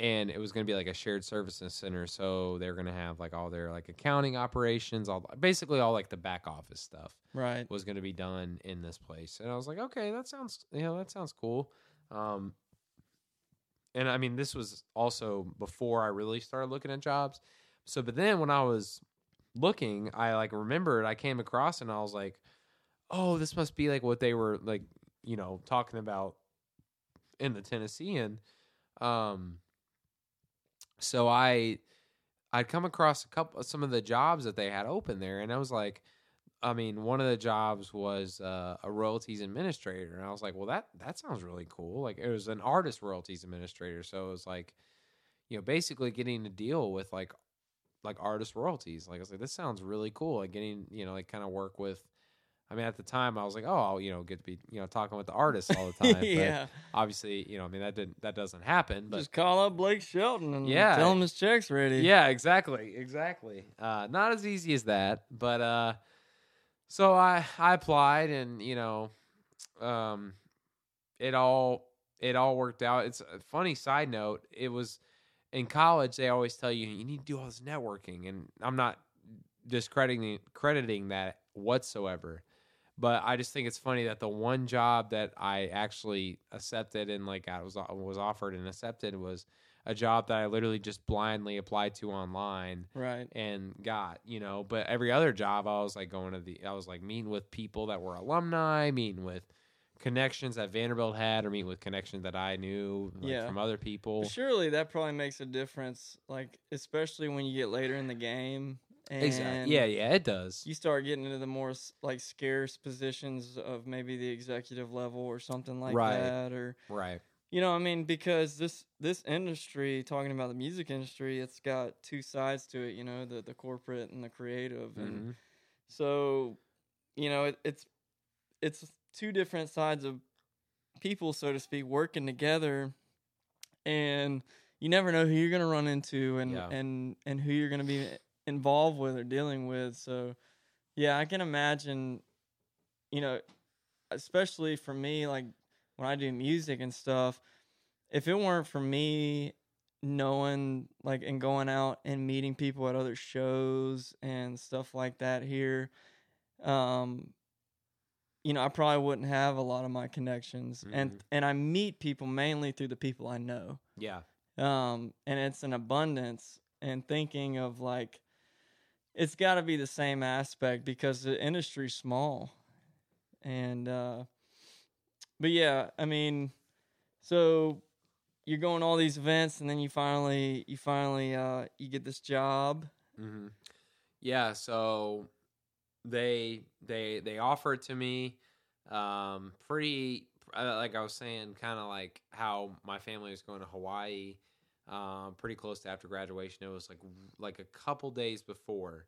and it was going to be like a shared services center, so they're going to have like all their like accounting operations, all basically all like the back office stuff Right. was going to be done in this place. And I was like, okay, that sounds, you know, that sounds cool. Um, and I mean, this was also before I really started looking at jobs. So, but then when I was looking, I like remembered I came across and I was like, oh, this must be like what they were like, you know, talking about in the Tennessean. Um, so I, I'd come across a couple, some of the jobs that they had open there, and I was like, I mean, one of the jobs was uh, a royalties administrator, and I was like, well, that that sounds really cool. Like it was an artist royalties administrator, so it was like, you know, basically getting to deal with like like artist royalties. Like I was like, this sounds really cool. Like getting you know like kind of work with. I mean, at the time, I was like, oh, I'll you know get to be you know talking with the artists all the time. yeah. But obviously, you know, I mean that didn't that doesn't happen. But Just call up Blake Shelton and Yeah. tell him his check's ready. yeah, exactly, exactly. Uh, not as easy as that, but uh, so I I applied, and you know, um, it all it all worked out. It's a funny side note. It was in college. They always tell you you need to do all this networking, and I'm not discrediting crediting that whatsoever. But I just think it's funny that the one job that I actually accepted and like I was uh, was offered and accepted was a job that I literally just blindly applied to online Right. and got, you know. But every other job, I was like going to the, I was like meeting with people that were alumni, meeting with connections that Vanderbilt had, or meet with connections that I knew like, Yeah. from other people. But surely that probably makes a difference, like especially when you get later in the game. And Exactly. Yeah, yeah, it does. You start getting into the more like scarce positions of maybe the executive level or something like Right. that, or Right. you know, I mean, because this this industry, talking about the music industry, it's got two sides to it. You know, the the corporate and the creative, and Mhm. so you know, it, it's it's two different sides of people, so to speak, working together, and you never know who you're gonna run into, and Yeah. and and who you're gonna be involved with or dealing with. So, yeah, I can imagine, you know, especially for me, like when I do music and stuff, if it weren't for me knowing like and going out and meeting people at other shows and stuff like that here um you know I probably wouldn't have a lot of my connections and Mhm. and I meet people mainly through the people I know Yeah. um, and it's an abundance. And thinking of like, it's got to be the same aspect because the industry's small, and uh, but yeah, I mean, so you're going to all these events, and then you finally you finally uh, you get this job. hmm Yeah, so they they they offered to me um pretty uh, like I was saying kind of like how my family was going to Hawaii um pretty close to after graduation. It was like like a couple days before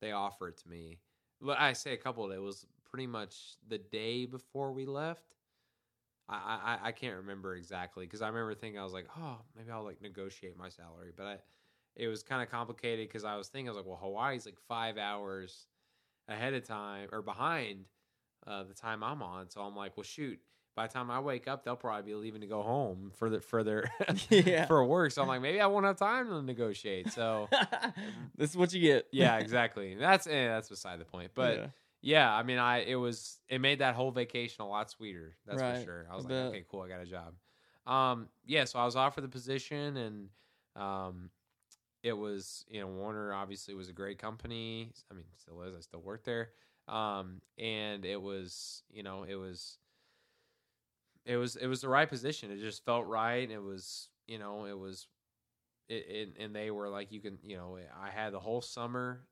they offered it to me. I say a couple days, it was pretty much the day before we left. I I, I can't remember exactly because I remember thinking I was like oh maybe I'll like negotiate my salary. But I it was kind of complicated because I was thinking I was like, well, Hawaii's like five hours ahead of time or behind uh, the time I'm on. So I'm like, well, shoot. By the time I wake up, they'll probably be leaving to go home for the for their Yeah. for work. So I'm like, maybe I won't have time to negotiate. So this is what you get. yeah, exactly. That's eh, that's beside the point. But Yeah. yeah, I mean, I it was it made that whole vacation a lot sweeter. That's Right, for sure. I was I like, bet. okay, cool, I got a job. Um, yeah, so I was offered the position, and um, it was you know Warner obviously was a great company. I mean, still is. I still work there. Um, and it was you know it was it was it was the right position. It just felt right. It was you know it was it, it and they were like you can you know I had the whole summer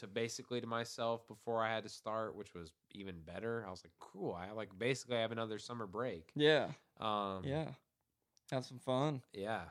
to basically to myself before I had to start, which was even better. I was like, cool. I like basically I have another summer break. Yeah. Um, Yeah. Have some fun. yeah.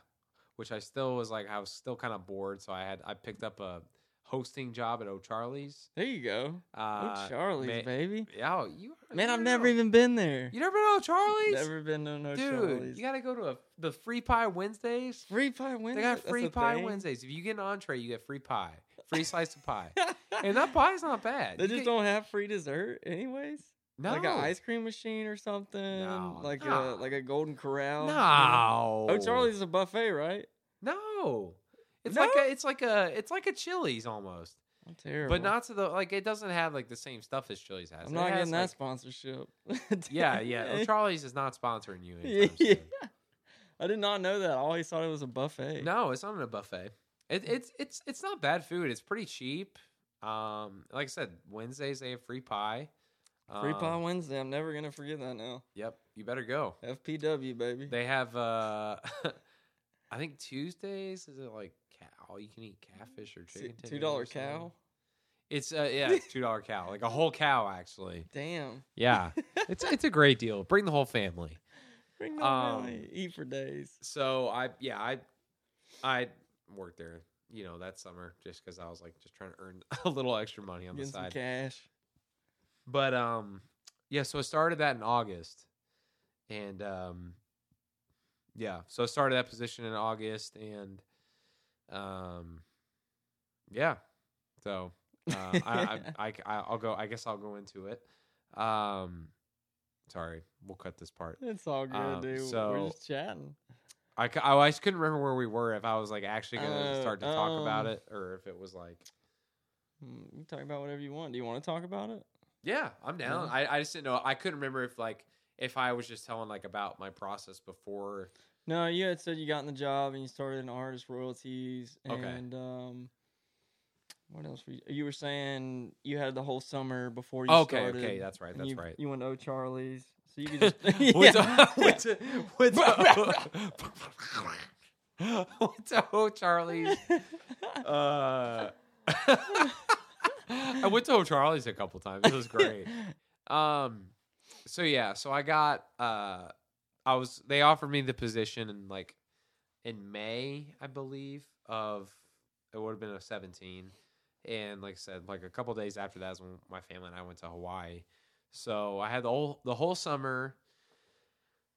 Which I still was like, I was still kind of bored, so I had I picked up a hosting job at O'Charlie's. There you go. Uh, oh, Charlie's, ma- baby. Yeah, you Man, I've never know. even been there. You never been to O'Charlie's? Never been to no Dude, Charlie's. you got to go to a, the free pie Wednesdays. free pie Wednesday. They got free a pie? Wednesdays. If you get an entree, you get free pie, free slice of pie, and that pie's not bad. they You just get- don't have free dessert, anyways. no, Like an ice cream machine or something. No, like no. a like a Golden Corral. No, Oh, Charlie's is a buffet, right? No, it's No? like a, it's like a, it's like a Chili's almost, I'm terrible. but not to the like. It doesn't have like the same stuff as Chili's has. I'm It not has, getting that like- sponsorship. Yeah, yeah. Well, Charlie's is not sponsoring you. yeah. I did not know that. I always thought it was a buffet. No, it's not in a buffet. It, it's it's it's not bad food. It's pretty cheap. Um, like I said, Wednesdays they have free pie. Free Um, Pie Wednesday. I'm never gonna forget that now. Yep, you better go. FPW baby. They have uh I think Tuesdays is it like all you can eat catfish or chicken Two dollar cow. It's uh yeah, it's two dollar cow. Like a whole cow actually. Damn. Yeah. It's it's a great deal. Bring the whole family. Bring that Um, belly. Eat for days. So I yeah, I I worked there, you know, that summer just cuz I was like just trying to earn a little extra money on Getting the side. cash. But um yeah, so I started that in August. And um yeah, so I started that position in August and um yeah. So uh, I, I, I I'll go I guess I'll go into it. Um sorry, we'll cut this part. It's all good, Um, dude. so- We're just chatting. I, c- I just couldn't remember where we were if I was like actually going to Uh, start to talk about um, it or if it was like Hmm, You can talk about whatever you want. Do you want to talk about it? yeah, I'm down. Yeah. I, I just didn't know. I couldn't remember if like if I was just telling like about my process before No, you had said you got in the job and you started in artist royalties. Okay. And um, what else were you? You were saying you had the whole summer before you Okay, started. okay, okay, that's right, that's you, right. You went to O'Charlie's. So you could just. went Yeah. to went to went to, went to Oh Charlie's. Uh, I went to Oh Charlie's a couple times. It was great. Um, so yeah, so I got uh, I was they offered me the position in like in May, I believe, of it would have been a seventeen, and like I said, like a couple days after that is when my family and I went to Hawaii. So I had the whole the whole summer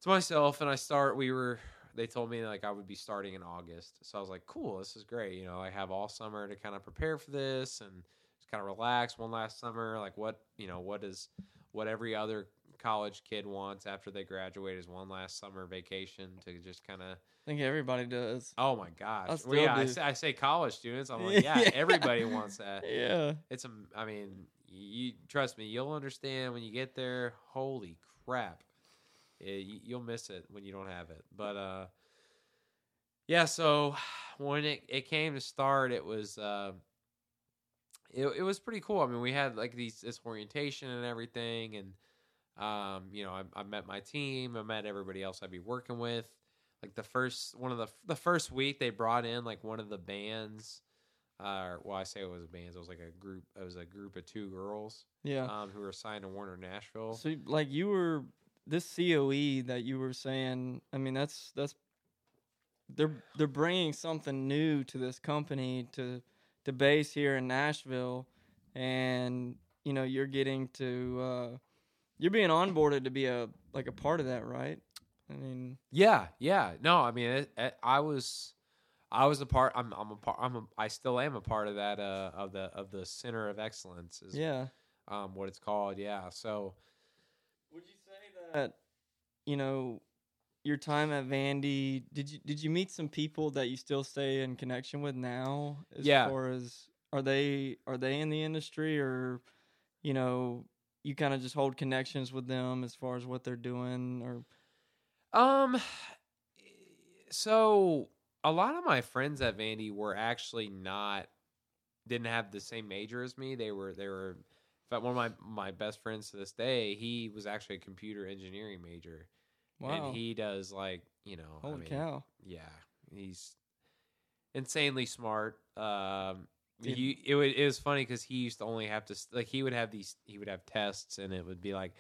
to myself, and I start. We were they told me like I would be starting in August, so I was like, cool, this is great. You know, I have all summer to kind of prepare for this and just kind of relax. One last summer, like what you know, what is what every other college kid wants after they graduate is one last summer vacation to just kind of I think everybody does. oh my gosh I well, yeah I say, I say college students i'm like yeah Yeah. everybody wants that Yeah. it's a i mean you trust me you'll understand when you get there holy crap you, you'll miss it when you don't have it but uh yeah, so when it, it came to start, it was uh, it it was pretty cool. I mean, we had like these this orientation and everything, and um, you know, I, I met my team, I met everybody else I'd be working with. Like the first one of the the first week, they brought in like one of the bands. Uh, well, I say it was bands. It was like a group. It was a group of two girls Yeah. um, who were signed to Warner Nashville. So like you were this COE that you were saying, I mean that's that's they're they're bringing something new to this company to to base here in Nashville and you know you're getting to uh you're being onboarded to be a like a part of that, right? I mean, Yeah, yeah. No, I mean, it, it, I was, I was a part. I'm, I'm a part. I'm a, I still am a part of that. Uh, of the of the Center of Excellence is yeah. um what it's called. Yeah. So Would you say that you know your time at Vandy? Did you did you meet some people that you still stay in connection with now? As Yeah. far as are they are they in the industry or you know you kind of just hold connections with them as far as what they're doing or um, so a lot of my friends at Vandy were actually not didn't have the same major as me. They were they were. In fact, one of my my best friends to this day, he was actually a computer engineering major. wow and he does like you know I holy mean, cow yeah he's insanely smart um. You, it, wa- it was funny because he used to only have to like he would have these he would have tests and it would be like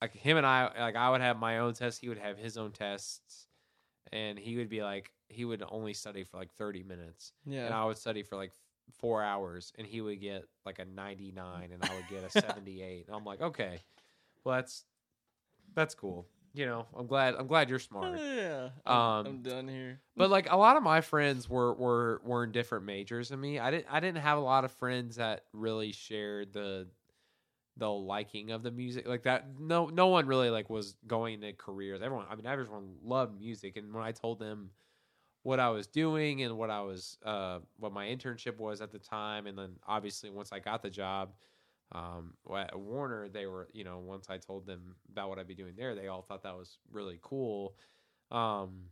like him and i like i would have my own tests he would have his own tests. And he would be like he would only study for like 30 minutes. Yeah. And i would study for like four hours and he would get like a 99 and i would get a 78 and i'm like okay. Well that's that's cool you know i'm glad i'm glad you're smart yeah I'm, Um, I'm done here but like a lot of my friends were were were in different majors than me. I didn't I didn't have a lot of friends that really shared the the liking of the music like that. No no one really like was going into careers. Everyone I mean everyone loved music and when I told them what I was doing and what I was uh what my internship was at the time and then obviously once I got the job um at Warner they were you know once I told them about what I'd be doing there they all thought that was really cool. Um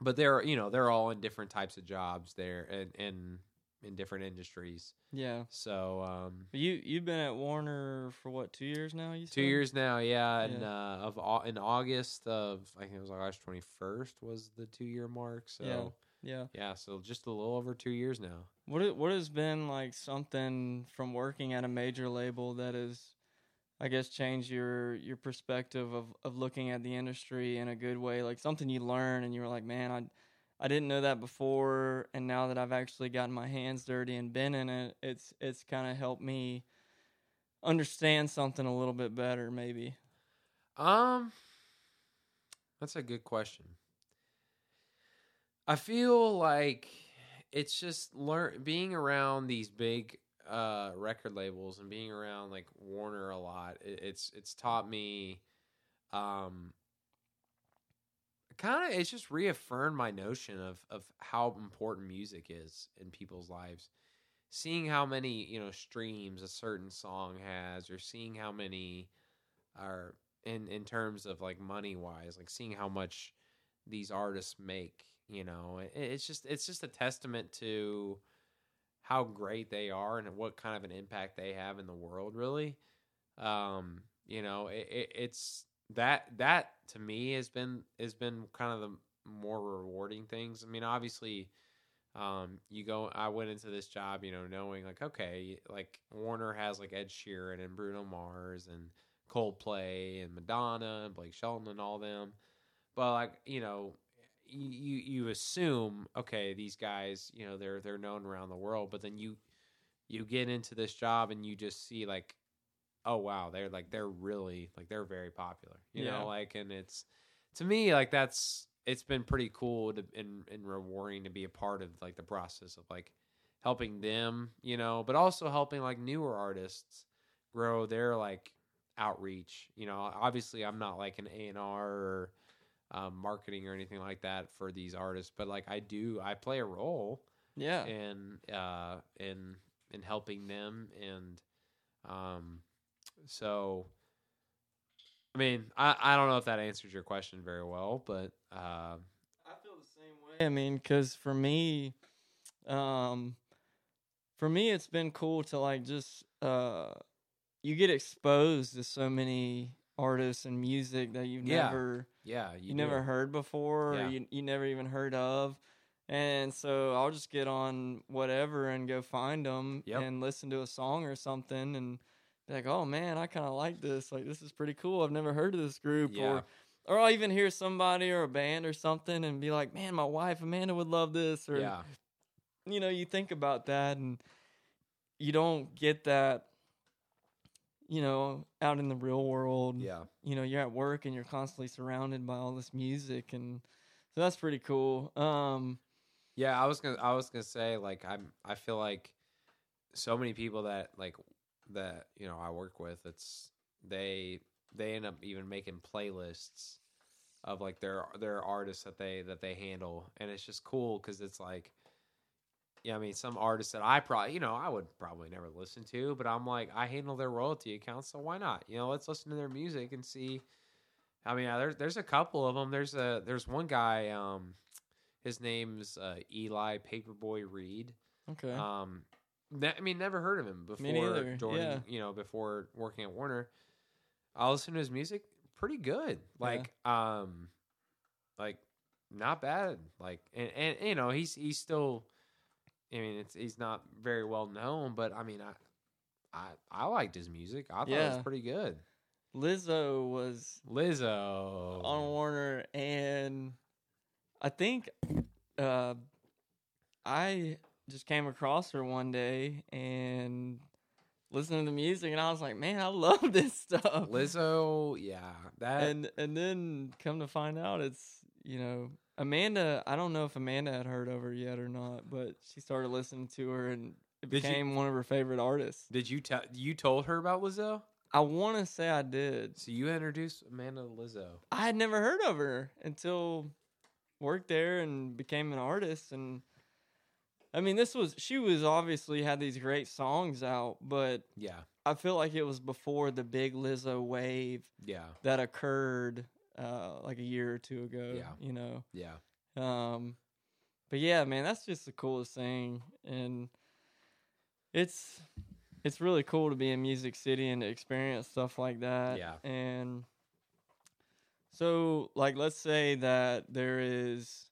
but they're you know they're all in different types of jobs there and in in different industries. Yeah. So um you you've been at Warner for what two years now you two years now yeah. And Yeah. uh of in august of i think it was august 21st was the two year mark so Yeah. Yeah yeah so just a little over two years now What what has been like something from working at a major label that has, I guess, changed your your perspective of of looking at the industry in a good way? Like something you learn and you were like, man, I I didn't know that before, and now that I've actually gotten my hands dirty and been in it, it's it's kind of helped me understand something a little bit better, maybe. Um, that's a good question. I feel like it's just learn being around these big uh record labels and being around like Warner a lot. It, it's it's taught me um kind of it's just reaffirmed my notion of of how important music is in people's lives. Seeing how many, you know, streams a certain song has or seeing how many are in in terms of like money wise like seeing how much these artists make you know it, it's just it's just a testament to how great they are and what kind of an impact they have in the world really um you know it, it, it's that that to me has been has been kind of the more rewarding things i mean obviously um you go i went into this job you know knowing like okay like warner has like ed sheeran and bruno mars and Coldplay and Madonna and Blake Shelton and all them. But like, you know, you you assume okay, these guys, you know, they're they're known around the world, but then you you get into this job and you just see like oh wow, they're like they're really like they're very popular. You Yeah. know, like and it's to me like that's it's been pretty cool to, and and rewarding to be a part of like the process of like helping them, you know, but also helping like newer artists grow their like outreach. You know, obviously I'm not like an A and R or um, marketing or anything like that for these artists, but like I do, I play a role Yeah. in uh in in helping them and um so I mean I I don't know if that answers your question very well, but uh I feel the same way. way. I mean, because for me, um, for me, it's been cool to like just uh, you get exposed to so many artists and music that you've Yeah. never Yeah, you, you, never heard before, Yeah. or you you never even heard of. And so I'll just get on whatever and go find them Yep. and listen to a song or something and be like, oh man, I kind of like this. Like this is pretty cool. I've never heard of this group. Yeah. Or or I'll even hear somebody or a band or something and be like, man, my wife Amanda would love this. Or Yeah, you know, you think about that and you don't get that, you know, out in the real world yeah, you know you're at work and you're constantly surrounded by all this music and so that's pretty cool um yeah. I was gonna, I was gonna say, like, I'm, I feel like so many people that like that you know I work with, it's they they end up even making playlists of like their their artists that they that they handle, and it's just cool because it's like. Yeah, I mean, some artists that I probably, you know, I would probably never listen to, but I'm like, I handle their royalty accounts, so why not? You know, let's listen to their music and see. I mean, there's there's a couple of them. There's a there's one guy, um, his name's uh, Eli Paperboy Reed. okay Um, ne- I mean, never heard of him before joining. yeah. You know, before working at Warner, I listen to his music. Pretty good. Like, um, like not bad. Like, and, and you know, he's he's still. I mean, it's he's not very well known, but I mean, I I I liked his music. I thought it was pretty good. lizzo was Lizzo on warner and i think uh i just came across her one day and listening to the music and i was like man i love this stuff Lizzo, yeah, that and and then come to find out it's you know Amanda I don't know if Amanda had heard of her yet or not but she started listening to her and it Did you- became one of her favorite artists. Did you tell you told her about Lizzo? I want to say I did. So you introduced Amanda to Lizzo. I had never heard of her until worked there and became an artist and I mean this was she was obviously had these great songs out but Yeah, I feel like it was before the big Lizzo wave yeah, that occurred uh like a year or two ago, Yeah. you know. yeah, Um, but yeah, man, that's just the coolest thing, and it's it's really cool to be in Music City and to experience stuff like that. Yeah. and so like let's say that there is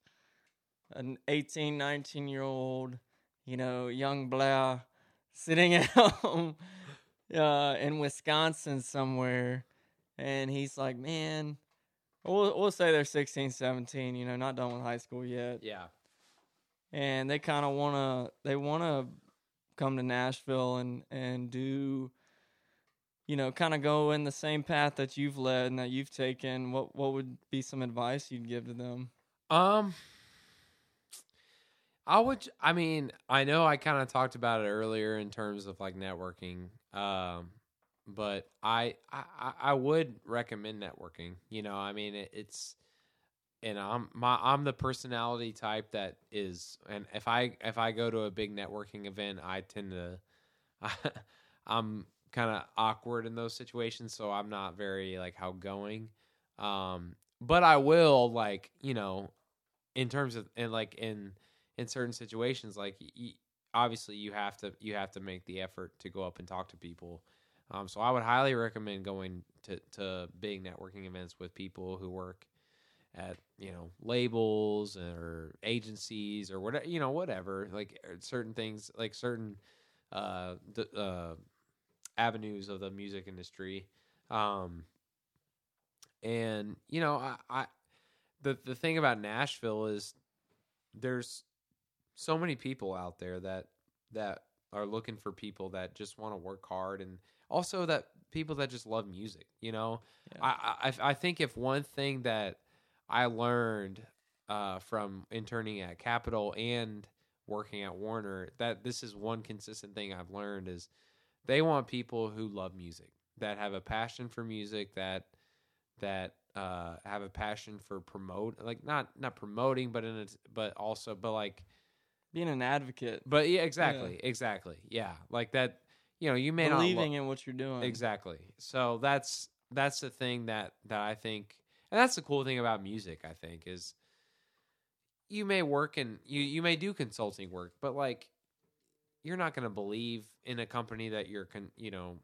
an 18, 19 year old, you know, young Blair sitting at home uh, in Wisconsin somewhere, and he's like, man. We'll, we'll say they're 16, 17, you know, not done with high school yet. yeah, And they kind of want to, they want to come to Nashville and, and do, you know, kind of go in the same path that you've led and that you've taken. What, what would be some advice you'd give to them? Um, I would. I mean, I know I kind of talked about it earlier in terms of like networking. Um, but I, I, I- I would recommend networking. You know, I mean, it, it's, and I'm my I'm the personality type that is, and if I if I go to a big networking event, I tend to, I'm kind of awkward in those situations, so I'm not very like outgoing. Um, but I will like you know, in terms of and like in in certain situations, like y- obviously you have to you have to make the effort to go up and talk to people. Um, so I would highly recommend going to to big networking events with people who work at you know labels or agencies or whatever you know whatever like uh, certain things like certain uh, d- uh avenues of the music industry. Um and you know I, I the the thing about Nashville is there's so many people out there that that are looking for people that just want to work hard and also that people that just love music you know? Yeah. I, I I think if one thing that I learned uh, from interning at Capitol and working at Warner that this is one consistent thing I've learned is they want people who love music that have a passion for music that that uh, have a passion for promote like not not promoting but in a, but also but like Being an advocate, but yeah. exactly exactly yeah. Like that you know you may believing not lo- in what you're doing. Exactly. So that's that's the thing that that I think, and that's the cool thing about music. I think is you may work and you you may do consulting work, but like you're not going to believe in a company that you're con, you know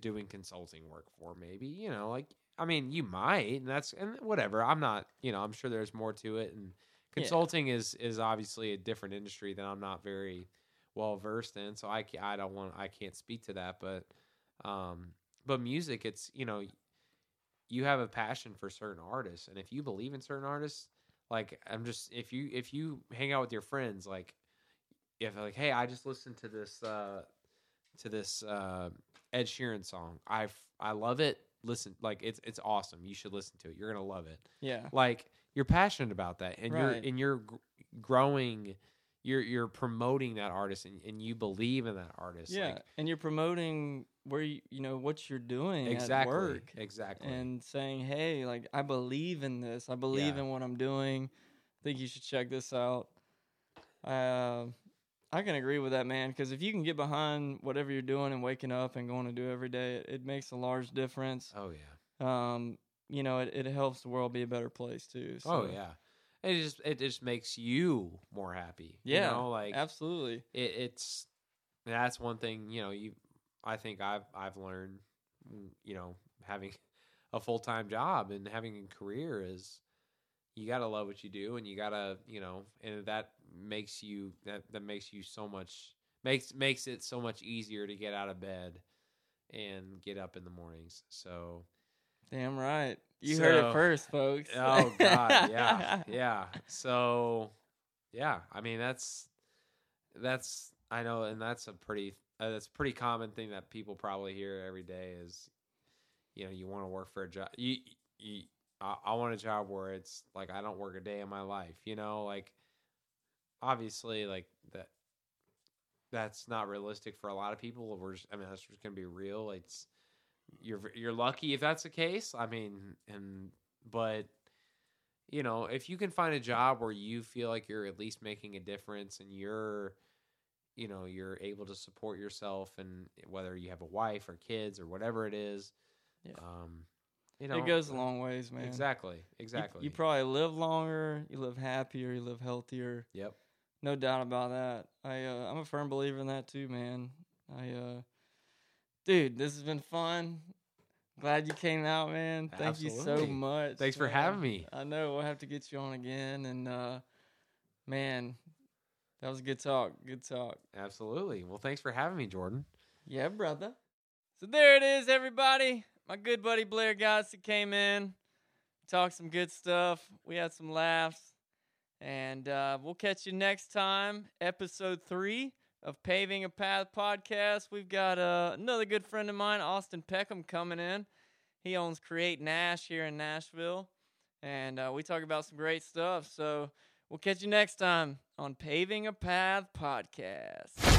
doing consulting work for. Maybe you know like I mean you might, and that's and whatever. I'm not you know I'm sure there's more to it, and Yeah. consulting is is obviously a different industry that I'm not very well versed in, so I I don't want I can't speak to that, but um but music it's you know you have a passion for certain artists and if you believe in certain artists like i'm just if you if you hang out with your friends like if like hey i just listened to this uh to this uh ed sheeran song. I i love it. Listen like it's it's awesome. You should listen to it. You're gonna love it. Yeah. like you're passionate about that and you're and you're gr- growing you're you're promoting that artist and, and you believe in that artist Yeah. like, and you're promoting where you, you know what you're doing exactly at work exactly and saying, "Hey, like I believe in this. I believe Yeah. in what I'm doing. I think you should check this out." Uh, I can agree with that, man. Because if you can get behind whatever you're doing and waking up and going to do every day, it, it makes a large difference. oh yeah Um, you know, it, it helps the world be a better place too. Oh so- yeah, it just it just makes you more happy. yeah, you know, like absolutely. it, it's that's one thing. You know, you I think I've I've learned. mm, You know, having a full time job and having a career is you got to love what you do, and you got to you know, and that makes you that that makes you so much makes makes it so much easier to get out of bed and get up in the mornings. So Damn right. You heard it first, folks. Oh God, yeah, yeah. So, yeah, I mean that's that's I know, and that's a pretty uh, that's a pretty common thing that people probably hear every day is, you know, you want to work for a job. You, you, I, I want a job where it's like I don't work a day in my life. You know, like obviously, like that. That's not realistic for a lot of people. We're just, I mean, that's just gonna be real. It's you're you're lucky if that's the case. I mean, and but you know, if you can find a job where you feel like you're at least making a difference and you're you know, you're able to support yourself and whether you have a wife or kids or whatever it is. Yeah. Um you know, it goes a long ways, man. Exactly. You- Exactly. You, probably live longer, you live happier, you live healthier. Yep. No doubt about that. I uh, I'm a firm believer in that too, man. I uh dude, this has been fun. Glad you came out, man. Thank you so much. Thanks for having me. I know we'll have to get you on again and uh man, that was a good talk. Good talk. Absolutely. Well, thanks for having me, Jordan. Yeah, brother. So there it is, everybody. My good buddy Blair Godsey came in, talked some good stuff. We had some laughs. And uh, we'll catch you next time, episode three of Paving a Path podcast. We've got uh, another good friend of mine, Austin Peckham, coming in. He owns Create Nash here in Nashville. And uh, we talk about some great stuff. So we'll catch you next time on Paving a Path podcast.